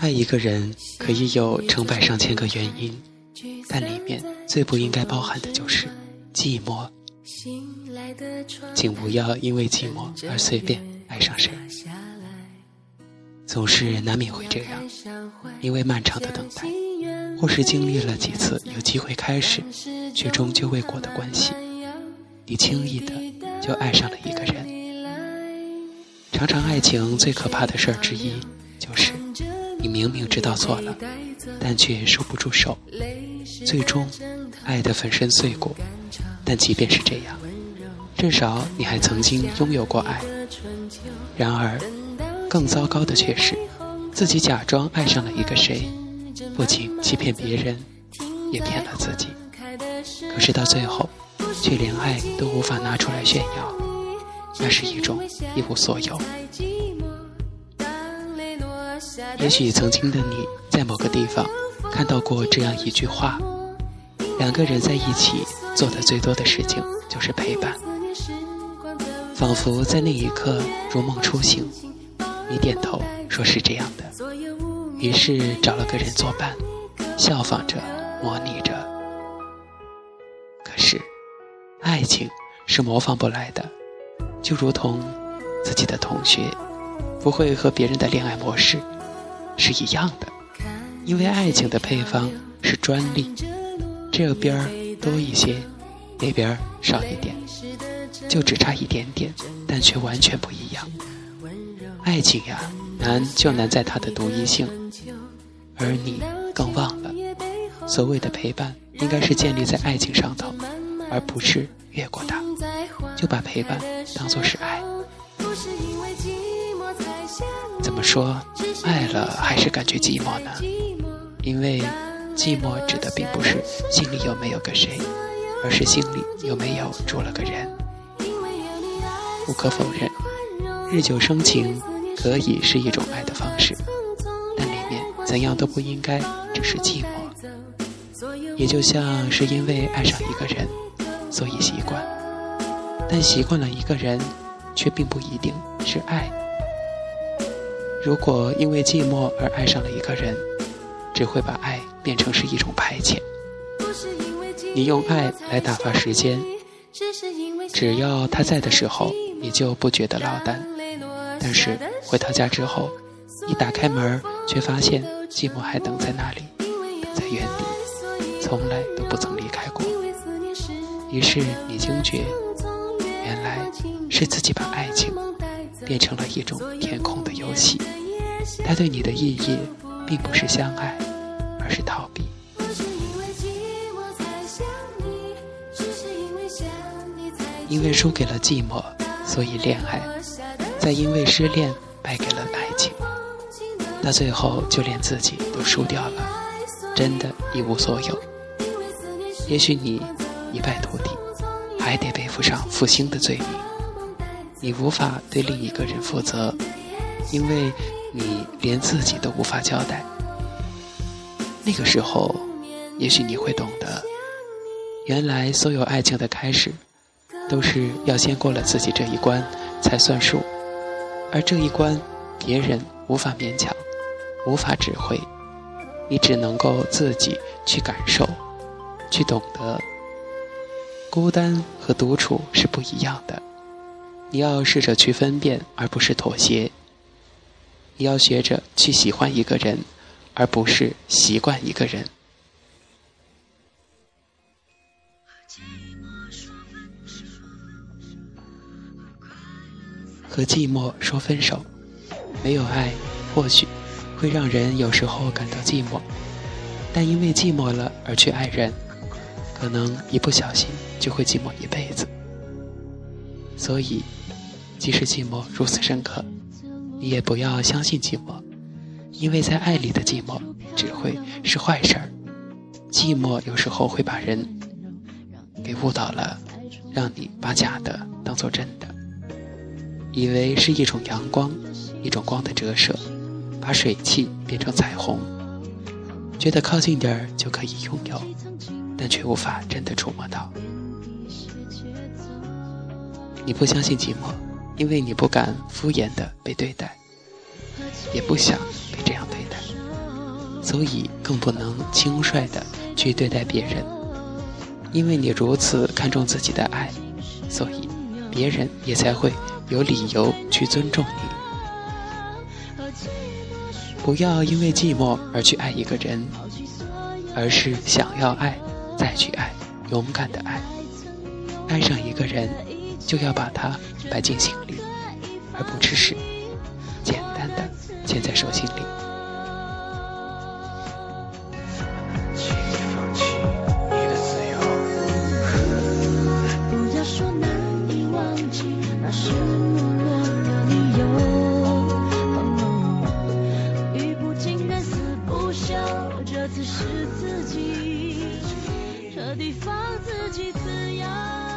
爱一个人可以有成百上千个原因，但里面最不应该包含的就是寂寞。请不要因为寂寞而随便爱上谁。总是难免会这样，因为漫长的等待，或是经历了几次有机会开始却终究未果的关系，你轻易的就爱上了一个人。常常爱情最可怕的事儿之一就是。你明明知道错了，但却收不住手，最终爱得粉身碎骨。但即便是这样，至少你还曾经拥有过爱。然而，更糟糕的却是，自己假装爱上了一个谁，不仅欺骗别人，也骗了自己。可是到最后，却连爱都无法拿出来炫耀，那是一种一无所有。也许曾经的你在某个地方看到过这样一句话：两个人在一起做的最多的事情就是陪伴。仿佛在那一刻如梦初醒，你点头说是这样的，于是找了个人作伴，效仿着，模拟着。可是，爱情是模仿不来的，就如同自己的同学不会和别人的恋爱模式。是一样的，因为爱情的配方是专利，这边多一些，那边少一点，就只差一点点，但却完全不一样。爱情呀，难就难在它的独一性，而你更忘了，所谓的陪伴应该是建立在爱情上头，而不是越过它，就把陪伴当作是爱。怎么说？爱了还是感觉寂寞呢？因为寂寞指的并不是心里有没有个谁，而是心里有没有住了个人。不可否认，日久生情可以是一种爱的方式，但里面怎样都不应该只是寂寞。也就像是因为爱上一个人，所以习惯，但习惯了一个人，却并不一定是爱。如果因为寂寞而爱上了一个人，只会把爱变成是一种排遣。你用爱来打发时间，只要他在的时候，你就不觉得落单。但是回到家之后，一打开门，却发现寂寞还等在那里，等在原地，从来都不曾离开过。于是你惊觉，原来是自己把爱情。变成了一种填空的游戏，它对你的意义并不是相爱，而是逃避。因为输给了寂寞，所以恋爱；再因为失恋，败给了爱情，到最后就连自己都输掉了，真的，一无所有。也许你一败涂地，还得背负上负心的罪名。你无法对另一个人负责，因为你连自己都无法交代。那个时候，也许你会懂得，原来所有爱情的开始，都是要先过了自己这一关才算数，而这一关，别人无法勉强，无法指挥，你只能够自己去感受，去懂得。孤单和独处是不一样的。你要试着去分辨，而不是妥协。你要学着去喜欢一个人，而不是习惯一个人。和寂寞说分手，没有爱，或许会让人有时候感到寂寞，但因为寂寞了而去爱人，可能一不小心就会寂寞一辈子。所以，即使寂寞如此深刻，你也不要相信寂寞，因为在爱里的寂寞只会是坏事儿。寂寞有时候会把人给误导了，让你把假的当做真的，以为是一种阳光，一种光的折射，把水汽变成彩虹，觉得靠近点儿就可以拥有，但却无法真的触摸到。你不相信寂寞，因为你不敢敷衍的被对待，也不想被这样对待。所以更不能轻率的去对待别人。因为你如此看重自己的爱，所以别人也才会有理由去尊重你。不要因为寂寞而去爱一个人，而是想要爱，再去爱，勇敢的爱。爱上一个人，就要把它摆进心里，而不只是简单的牵在手心里。这次是自己彻底放自己自由。